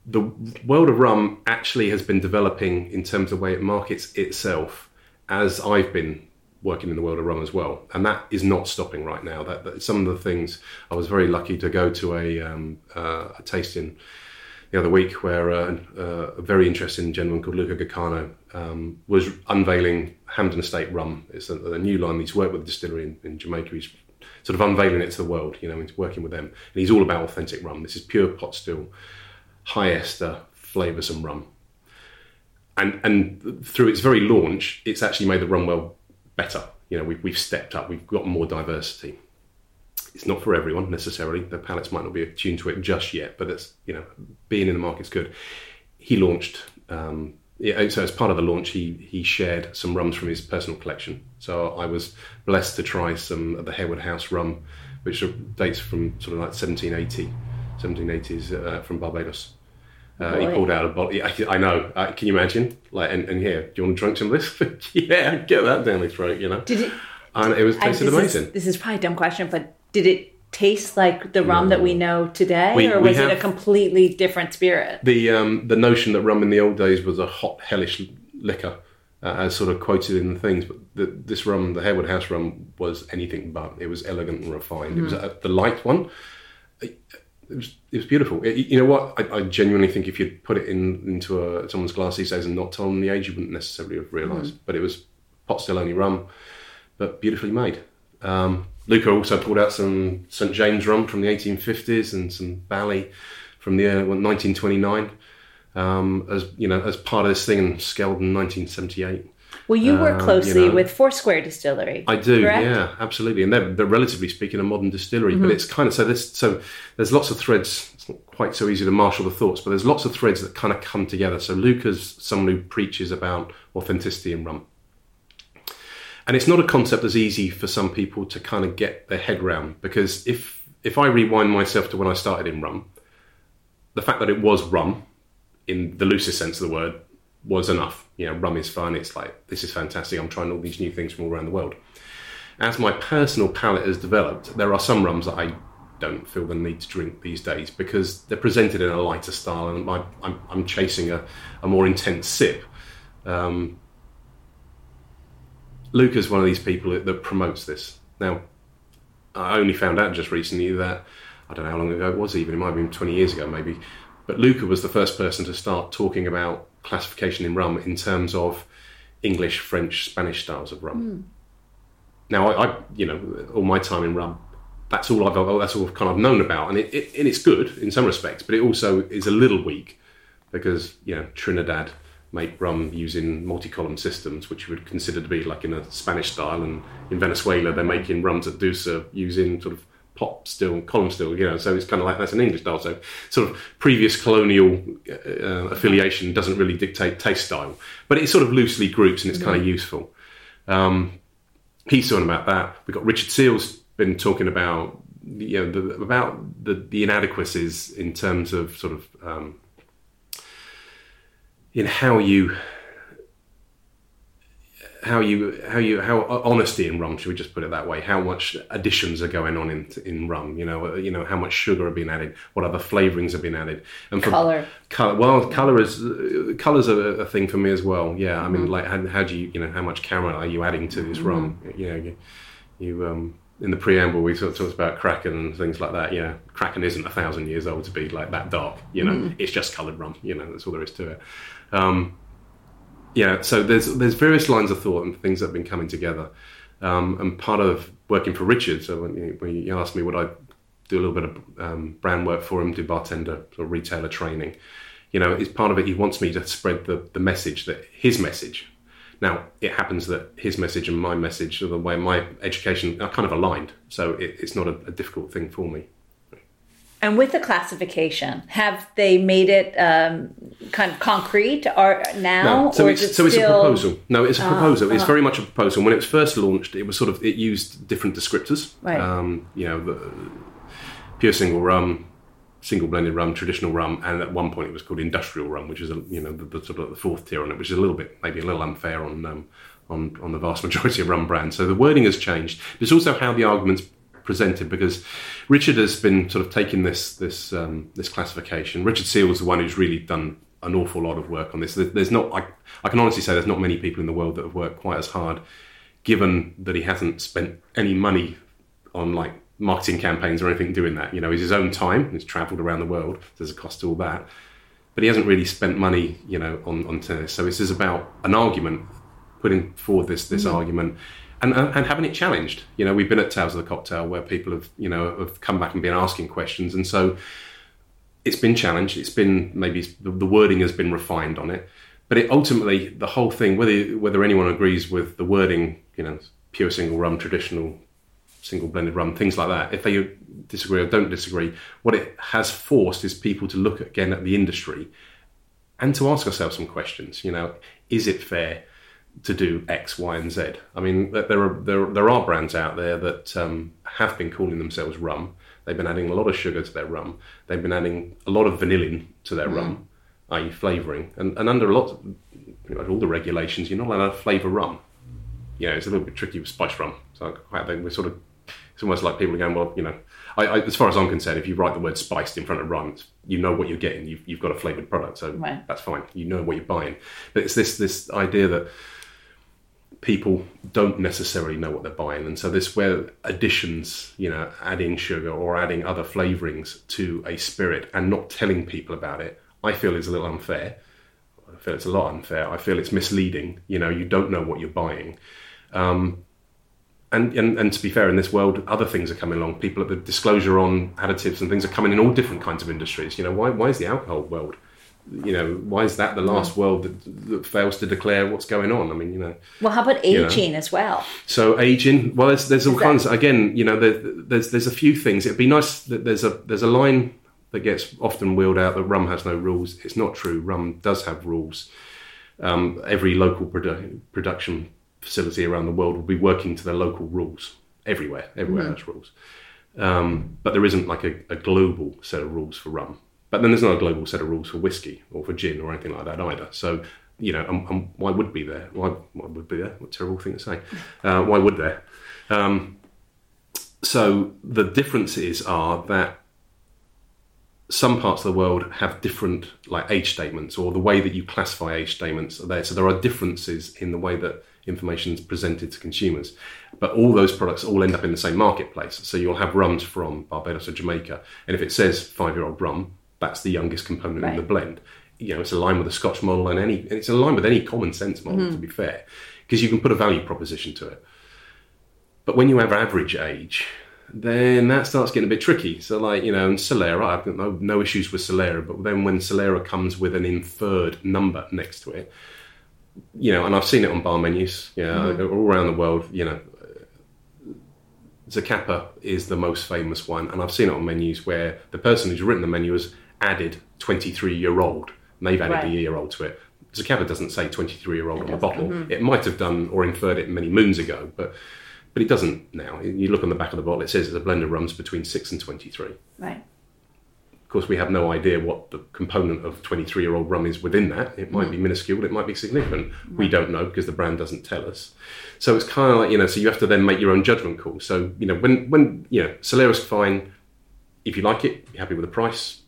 the world of rum actually has been developing in terms of the way it markets itself as I've been working in the world of rum as well, and that is not stopping right now. That, that some of the things I was very lucky to go to a, um, uh, a tasting the other week where uh, uh, a very interesting gentleman called Luca Gargano um, was unveiling Hampden Estate rum. It's a, a new line. He's worked with a distillery in, in Jamaica. He's sort of unveiling it to the world. You know, he's working with them, and he's all about authentic rum. This is pure pot still, high ester, flavoursome rum. And and through its very launch, it's actually made the rum well better. You know, we've, we've stepped up. We've got more diversity it's not for everyone necessarily. The palates might not be attuned to it just yet, but it's you know being in the market's good. He launched. Um, yeah, so as part of the launch, he he shared some rums from his personal collection. So I was blessed to try some of the Harewood House rum, which dates from sort of like 1780, 1780s uh, from Barbados. Uh, he pulled out a bottle. Yeah, I, I know. Uh, can you imagine? Like, and, and here, do you want to drink some of this? yeah, get that down the throat. You know. Did it? And it was I- tasted this amazing. Is, this is probably a dumb question, but did it taste like the rum that we know today, We- or was it a completely different spirit? the um, the notion that rum in the old days was a hot, hellish liquor, uh, as sort of quoted in the things, but the, this rum, the Harewood House rum, was anything but. It was elegant and refined. It was uh, the light one. It, it was it was beautiful. It- you know what? I, I genuinely think if you'd put it in into a, someone's glass these days and not told them the age, you wouldn't necessarily have realised. But it was pot still only rum, but beautifully made. Um, Luca also pulled out some St James rum from the 1850s and some Bally from the uh, 1929 um, as you know as part of this thing in Skeldon 1978. Well, you work Um, closely you know. with Foursquare Distillery. I do, correct? yeah, absolutely, and they're, they're relatively speaking a modern distillery, but it's kind of so there's so there's lots of threads. It's not quite so easy to marshal the thoughts, but there's lots of threads that kind of come together. So Luca's someone who preaches about authenticity in rum, and it's not a concept that's easy for some people to kind of get their head round because if if I rewind myself to when I started in rum, the fact that it was rum, in the loosest sense of the word, was enough. You know, rum is fun. It's like this is fantastic. I'm trying all these new things from all around the world. As my personal palate has developed, there are some rums that I don't feel the need to drink these days because they're presented in a lighter style, and I'm, I'm chasing a, a more intense sip. Um, Luca's one of these people that, that promotes this. Now, I only found out just recently that I don't know how long ago it was. Even it might have been twenty years ago, maybe. But Luca was the first person to start talking about classification in rum in terms of English, French, Spanish styles of rum. Hmm. Now, I, I, you know, all my time in rum, that's all I've that's all I've kind of known about, and it, it and it's good in some respects, but it also is a little weak because you know Trinidad make rum using multi-column systems, which you would consider to be like in a Spanish style, and in Venezuela they're making rums at Dusa using sort of pot still, column still, you know. So it's kind of like that's an English style. So sort of previous colonial uh, affiliation doesn't really dictate taste style, but it sort of loosely groups and it's kind of useful. Um, he's talking about that. We've got Richard Seale's been talking about you know the, about the, the inadequacies in terms of sort of um, in how you how you how you how honesty in rum should we just put it that way? How much additions are going on in in rum? You know you know how much sugar have been added? What other flavorings have been added? And for color color well color is color's a, a thing for me as well. Yeah i mean mm-hmm. like how, how, do you you know how much caramel are you adding to this mm-hmm. rum? You know you, you um in the preamble we sort of talked about kraken and things like that. Yeah kraken isn't a thousand years old to be like that dark you know? Mm. it's just colored rum you know that's all there is to it um, yeah, so there's there's various lines of thought and things that have been coming together. Um, and part of working for Richard, so when you, when you asked me would I do a little bit of um, brand work for him, do bartender or retailer training, you know, it's part of it. He wants me to spread the, the message that his message. Now, it happens that his message and my message, the way my education, are kind of aligned. So it, it's not a, a difficult thing for me. And with the classification, have they made it um, kind of concrete or now? No. So, or it's, it so still... it's a proposal. No, it's a uh, proposal. It's uh. very much a proposal. When it was first launched, it was sort of it used different descriptors. Right. Um, you know, the pure single rum, single blended rum, traditional rum, and at one point it was called industrial rum, which is a, you know the, the, sort of the fourth tier on it, which is a little bit maybe a little unfair on. Um, on, on the vast majority of rum brands. So the wording has changed. It's also how the arguments presented because Richard has been sort of taking this this um, this classification. Richard Seale is the one who's really done an awful lot of work on this. There's not I, I can honestly say there's not many people in the world that have worked quite as hard, given that he hasn't spent any money on like marketing campaigns or anything doing that. You know, it's his own time. He's travelled around the world. There's a cost to all that. But he hasn't really spent money, you know, on, on tennis. So this is about an argument, putting forward this this mm-hmm. argument and, uh, and having it challenged. You know, we've been at Tales of the Cocktail where people have, you know, have come back and been asking questions, and so it's been challenged. It's been maybe the wording has been refined on it, but it ultimately the whole thing, whether whether anyone agrees with the wording, you know, pure single rum, traditional single blended rum, things like that. If they disagree or don't disagree, what it has forced is people to look again at the industry and to ask ourselves some questions. You know, is it fair? To do X, Y, and Z. I mean, there are there, there are brands out there that um, have been calling themselves rum. They've been adding a lot of sugar to their rum. They've been adding a lot of vanillin to their mm. rum, i.e., flavouring. And, and under a lot, of, pretty much all the regulations, you're not allowed to flavour rum. You know, it's a little bit tricky with spice rum. So I think we're sort of, it's almost like people are going, well, you know, I, I, as far as I'm concerned, if you write the word spiced in front of rum, you know what you're getting. You've, you've got a flavoured product, so right. that's fine. You know what you're buying. But it's this this idea that people don't necessarily know what they're buying. And so this where additions, you know, adding sugar or adding other flavorings to a spirit and not telling people about it, I feel is a little unfair. I feel it's a lot unfair. I feel it's misleading. You know, you don't know what you're buying. Um, and, and, and to be fair, in this world, other things are coming along. People at the disclosure on additives and things are coming in all different kinds of industries. You know, why, why is the alcohol world you know, why is that the last world that, that, fails to declare what's going on? I mean, you know. Well, how about aging you know. as well? So aging, well, there's, there's all is kinds. That... Again, you know, there, there's there's a few things. It'd be nice that there's a there's a line that gets often wheeled out that rum has no rules. It's not true. Rum does have rules. Um, every local produ- production facility around the world will be working to their local rules. Everywhere, everywhere mm. has rules. Um, but there isn't like a, a global set of rules for rum. But then there's not a global set of rules for whiskey or for gin or anything like that either. So, you know, um, um, why would be there? Why, why, would be there? What a terrible thing to say. Uh, why would there? Um, so the differences are that some parts of the world have different like age statements or the way that you classify age statements are there. So there are differences in the way that information is presented to consumers. But all those products all end up in the same marketplace. So you'll have rums from Barbados or Jamaica, and if it says five-year-old rum, that's the youngest component in the blend. You know, it's aligned with the Scotch model and any it's aligned with any common sense model to mm-hmm. be fair, because you can put a value proposition to it. But when you have average age, then that starts getting a bit tricky. So, like, you know, and Solera, I've got no, no issues with Solera, but then when Solera comes with an inferred number next to it, you know, and I've seen it on bar menus, yeah, mm-hmm. all around the world, you know, Zacapa is the most famous one, and I've seen it on menus where the person who's written the menu has added 23 year old, and they've added Right. a year old to it. Zacapa doesn't say 23 year old on the bottle. Mm-hmm. It might have done or inferred it many moons ago, but but it doesn't now. You look on the back of the bottle; it says it's a blend of rums between six and 23. Right. Of course, we have no idea what the component of 23 year old rum is within that. It might be mm. minuscule, it might be significant. We don't know because the brand doesn't tell us. So it's kind of like, you know, so you have to then make your own judgment call. So, you know, when, when you know, Solera's fine. If you like it, you're happy with the price,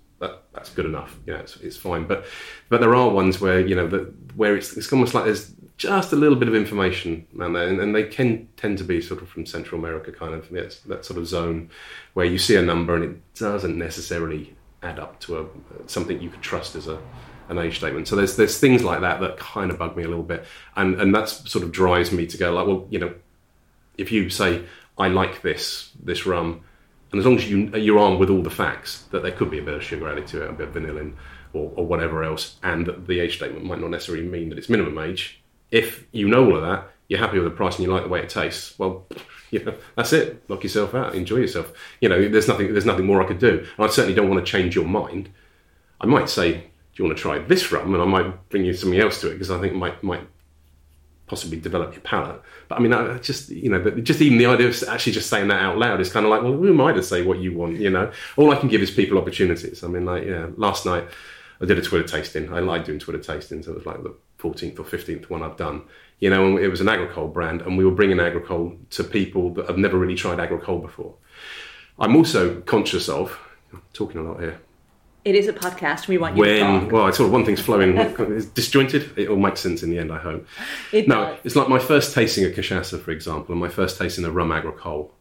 that's good enough. You know, it's, it's fine. But but there are ones where, you know, that where it's, it's almost like there's just a little bit of information around there. And, and they can tend to be sort of from Central America, kind of, yes, that sort of zone where you see a number and it doesn't necessarily add up to a something you could trust as a an age statement. So there's there's things like that that kind of bug me a little bit, and and that's sort of drives me to go like, well, you know, if you say I like this this rum, and as long as you you're armed with all the facts that there could be a bit of sugar added to it, a bit of vanillin, or, or whatever else, and that the age statement might not necessarily mean that it's minimum age. If you know all of that, you're happy with the price and you like the way it tastes. Well, you know, that's it. Knock yourself out. Enjoy yourself. You know, there's nothing there's nothing more I could do, and I certainly don't want to change your mind. I might say, "Do you want to try this rum?" and I might bring you something else to it because I think it might might possibly develop your palate. But I mean, I just you know, just even the idea of actually just saying that out loud is kind of like, well, who am I to say what you want? You know, all I can give is people opportunities. I mean, like, yeah, last night I did a Twitter tasting. I like doing Twitter tastings. It was like the 14th or 15th one I've done. You know, and it was an agricole brand, and we were bringing agricole to people that have never really tried agricole before. I'm also conscious of talking a lot here It is a podcast. We want you to when well, it's sort of one thing's flowing, it's disjointed. It all makes sense in the end, I hope. It No, does. it's like my first tasting of cachaça, for example, and my first tasting of rum agricole.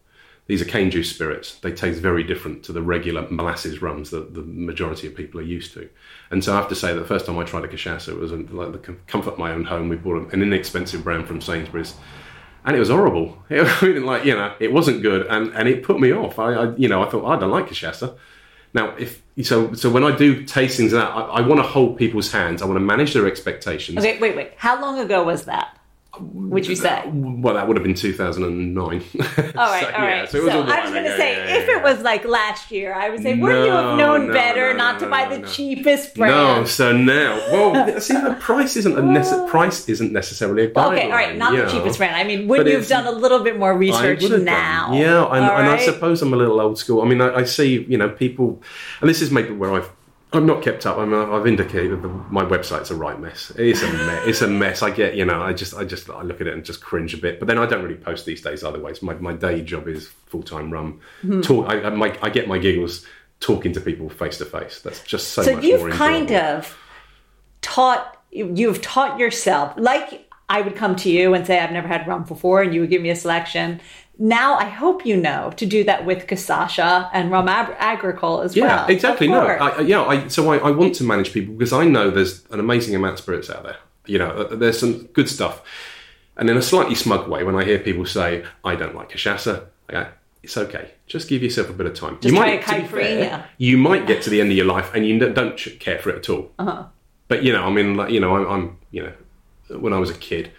These are cane juice spirits. They taste very different to the regular molasses rums that the majority of people are used to. And so I have to say that the first time I tried a cachaça, it was like the comfort of my own home. We bought an inexpensive brand from Sainsbury's. And it was horrible. I mean, like you know, it wasn't good, and, and it put me off. I, I you know I thought oh, I don't like cachaça. Now, if so, so when I do tastings, that I, I want to hold people's hands. I want to manage their expectations. Okay, wait, wait. How long ago was that? Would you say? Well, that would have been 2009. All right, so, all right. So, it was a I was going to say, yeah, yeah, if yeah. it was like last year, I would say, wouldn't you have known no, better no, not no, to buy no, the no. cheapest No, brand? so now, well, see, the price isn't a nece- oh. price isn't necessarily a guideline. Okay, all right, not the know. cheapest brand. I mean, wouldn't But you have done a little bit more research would now? done. Yeah, and, and I suppose I'm a little old school. I mean, I, I see, you know, people, and this is maybe where I've. I'm not kept up. I mean, I've indicated that my website's a right mess. It's a mess. It's a mess. I get, you know, I just, I just, I look at it and just cringe a bit. But then I don't really post these days either ways. My, my day job is full time rum. Hmm. Talk. I, I, my, I get my giggles talking to people face to face. That's just so. So much you've kind of taught you've taught yourself like I would come to you and say I've never had rum before and you would give me a selection. Now I hope you know to do that with cachaça and rum agricole as Yeah, well. exactly. No. I, yeah. I, so I, I want to manage people because I know there's an amazing amount of spirits out there. You know, uh, there's some good stuff. And in a slightly smug way, when I hear people say, "I don't like cachaça," I go, "It's okay. Just give yourself a bit of time. Just try a to be fair, you might get to the end of your life and you don't- don't care for it at all. Uh-huh. But you know, I mean, like, you know, I'm, I'm, you know, when I was a kid,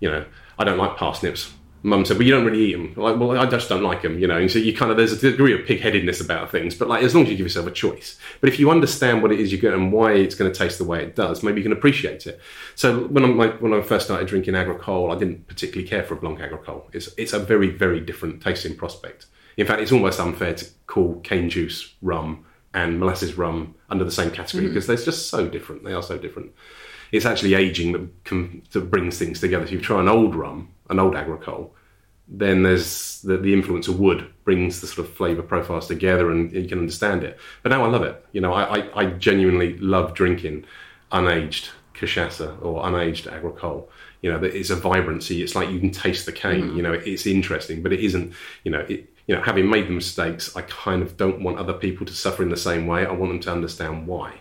you know, I don't like parsnips. Mum said, "Well, you don't really eat them." Like, well, I just don't like them, you know. And so you kind of there's a degree of pig-headedness about things, but like as long as you give yourself a choice. But if you understand what it is you get and why it's going to taste the way it does, maybe you can appreciate it. So when I like, when I first started drinking agricole, I didn't particularly care for a blanc agricole. It's it's a very very different tasting prospect. In fact, it's almost unfair to call cane juice rum and molasses rum under the same category mm. because they're just so different. They are so different. It's actually aging that, can, that brings things together. If you try an old rum, an old agricole, then there's the, the influence of wood brings the sort of flavor profiles together and you can understand it. But now I love it. You know, I, I, I genuinely love drinking unaged cachaça or unaged agricole. You know, it's a vibrancy. It's like you can taste the cane. Mm. You know, it's interesting, but it isn't. You know, it, you know, having made the mistakes, I kind of don't want other people to suffer in the same way. I want them to understand why,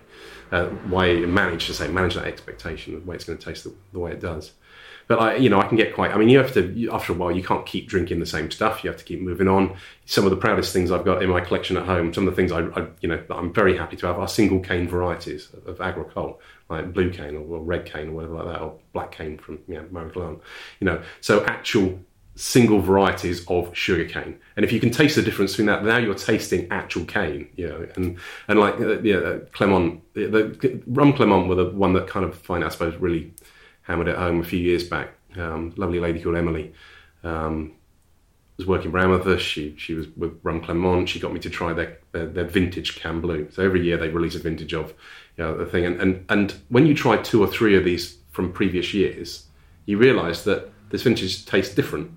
uh, why manage to say manage that expectation of the way it's going to taste the, the way it does. But I, you know, I can get quite. I mean, you have to after a while. You can't keep drinking the same stuff. You have to keep moving on. Some of the proudest things I've got in my collection at home. Some of the things I, I you know, I'm very happy to have are single cane varieties of agricole, like blue cane or, or, red cane or whatever like that, or black cane from yeah, Marie You know, so actual single varieties of sugar cane. And if you can taste the difference between that, now you're tasting actual cane, you know, and, and like, uh, yeah, Clement, the, the, Rum Clement were the one that kind of find, I suppose, really hammered it home a few years back. Um, lovely lady called Emily um, was working with us. She she was with Rum Clement. She got me to try their, their, their vintage Canne Bleue. So every year they release a vintage of you know, the thing. And, and and when you try two or three of these from previous years, you realise that this vintage tastes different.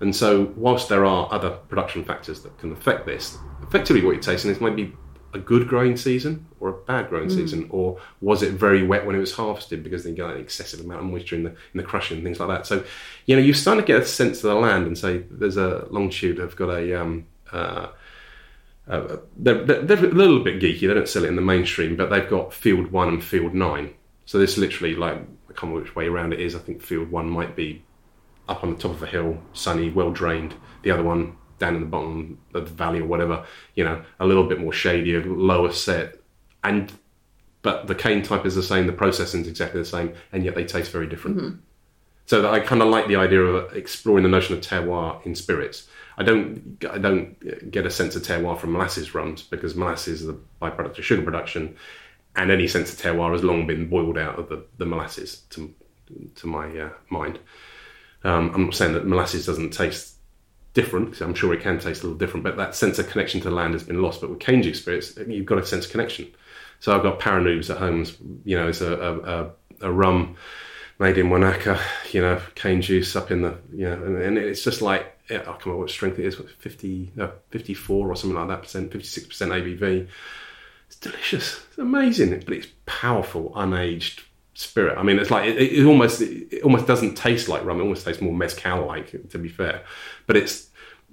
And so, whilst there are other production factors that can affect this, effectively what you're tasting is maybe a good growing season or a bad growing mm. season, or was it very wet when it was harvested because they got an excessive amount of moisture in the in the crushing and things like that. So, you know, you're starting to get a sense of the land and say there's a Longueteau have got a um, uh, uh, they're, they're, a little bit geeky. They don't sell it in the mainstream, but they've got Field One and Field Nine. So this literally, like, I can't remember which way around it is. I think Field One might be up on the top of a hill, sunny, well drained. The other one down in the bottom of the valley or whatever, you know, a little bit more shady, a lower set, and but the cane type is the same, the processing is exactly the same, and yet they taste very different. Mm-hmm. So I kind of like the idea of exploring the notion of terroir in spirits. I don't I don't get a sense of terroir from molasses rums because molasses is a byproduct of sugar production, and any sense of terroir has long been boiled out of the, the molasses to to my uh, mind. Um, I'm not saying that molasses doesn't taste different, because I'm sure it can taste a little different, but that sense of connection to land has been lost. But with cane juice spirits, you've got a sense of connection. So I've got Paranubes at home, you know, it's a, a, a, a rum made in Oaxaca, you know, cane juice up in the, you know, and, and it's just like, I can't remember what strength it is, 50, no, 54 or something like that percent, 56% ABV. It's delicious. It's amazing, but it's powerful, unaged spirit. I mean, it's like it, it almost it almost doesn't taste like rum. It almost tastes more mezcal like, to be fair. But it's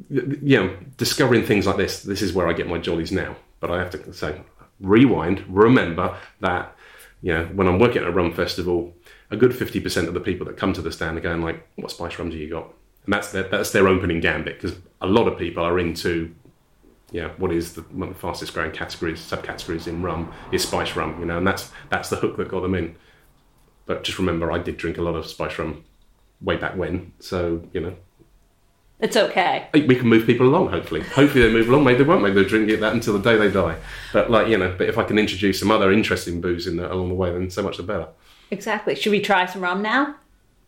you know discovering things like this. This is where I get my jollies now. But I have to say, rewind. Remember that you know when I'm working at a rum festival, a good fifty percent of the people that come to the stand are going like, "What spice rum do you got?" And that's their, that's their opening gambit because a lot of people are into yeah, what is the, one of the fastest growing categories, subcategories in rum is spice rum, you know, and that's that's the hook that got them in. But just remember, I did drink a lot of spice rum way back when, so you know. It's okay. Uh, we can move people along. Hopefully, hopefully they move along. Maybe they won't. Maybe they'll drink it that until the day they die. But like you know, but if I can introduce some other interesting booze in the, along the way, then so much the better. Exactly. Should we try some rum now?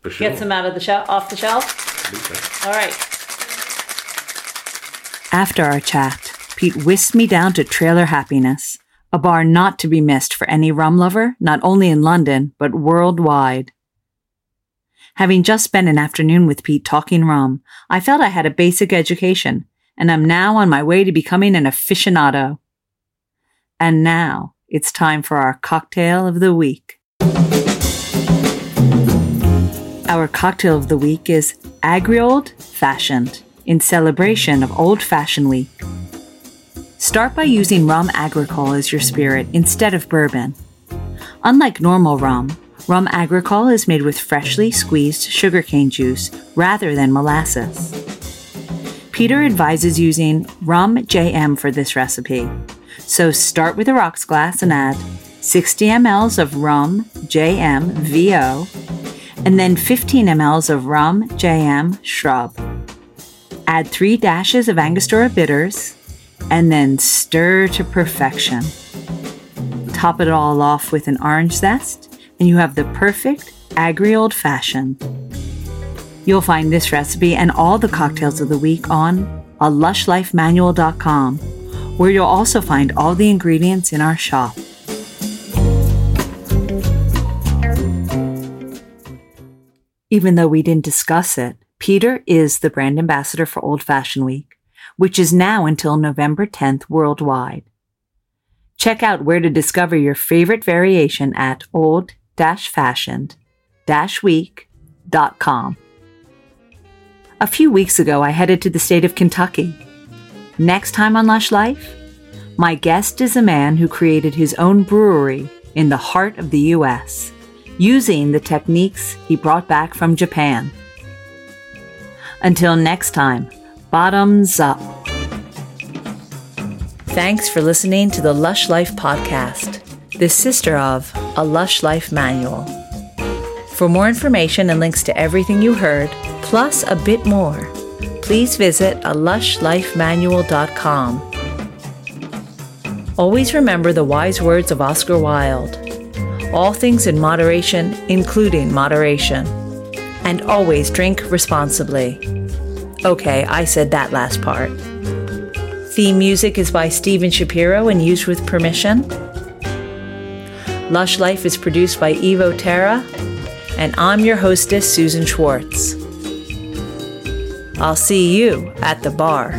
For sure. Get some out of the shelf, off the shelf. So. All right. After our chat, Pete whisked me down to Trailer Happiness a bar not to be missed for any rum lover, not only in London, but worldwide. Having just spent an afternoon with Pete talking rum, I felt I had a basic education, and I'm now on my way to becoming an aficionado. And now it's time for our cocktail of the week. Our cocktail of the week is Agri-Old Fashioned in celebration of Old Fashioned Week. Start by using rum agricole as your spirit instead of bourbon. Unlike normal rum, rum agricole is made with freshly squeezed sugarcane juice rather than molasses. Peter advises using rum JM for this recipe. So start with a rocks glass and add 60 mLs of rum JM VO and then 15 mLs of rum JM shrub. Add 3 dashes of Angostura bitters, and then stir to perfection. Top it all off with an orange zest, and you have the perfect agri old fashioned. You'll find this recipe and all the cocktails of the week on a lushlifemanual.com, where you'll also find all the ingredients in our shop. Even though we didn't discuss it, Peter is the brand ambassador for Old Fashion Week, which is now until November 10th worldwide. Check out where to discover your favorite variation at old-fashioned-week.com. A few weeks ago, I headed to the state of Kentucky. Next time on Lush Life, my guest is a man who created his own brewery in the heart of the U.S., using the techniques he brought back from Japan. Until next time, bottoms up. Thanks for listening to the Lush Life podcast, the sister of A Lush Life Manual. For more information and links to everything you heard, plus a bit more, please visit a lushlifemanual.com. Always remember the wise words of Oscar Wilde all things in moderation, including moderation. And always drink responsibly. Okay, I said that last part. Theme music is by Steven Shapiro and used with permission. Lush Life is produced by Evo Terra, and I'm your hostess, Susan Schwartz. I'll see you at the bar.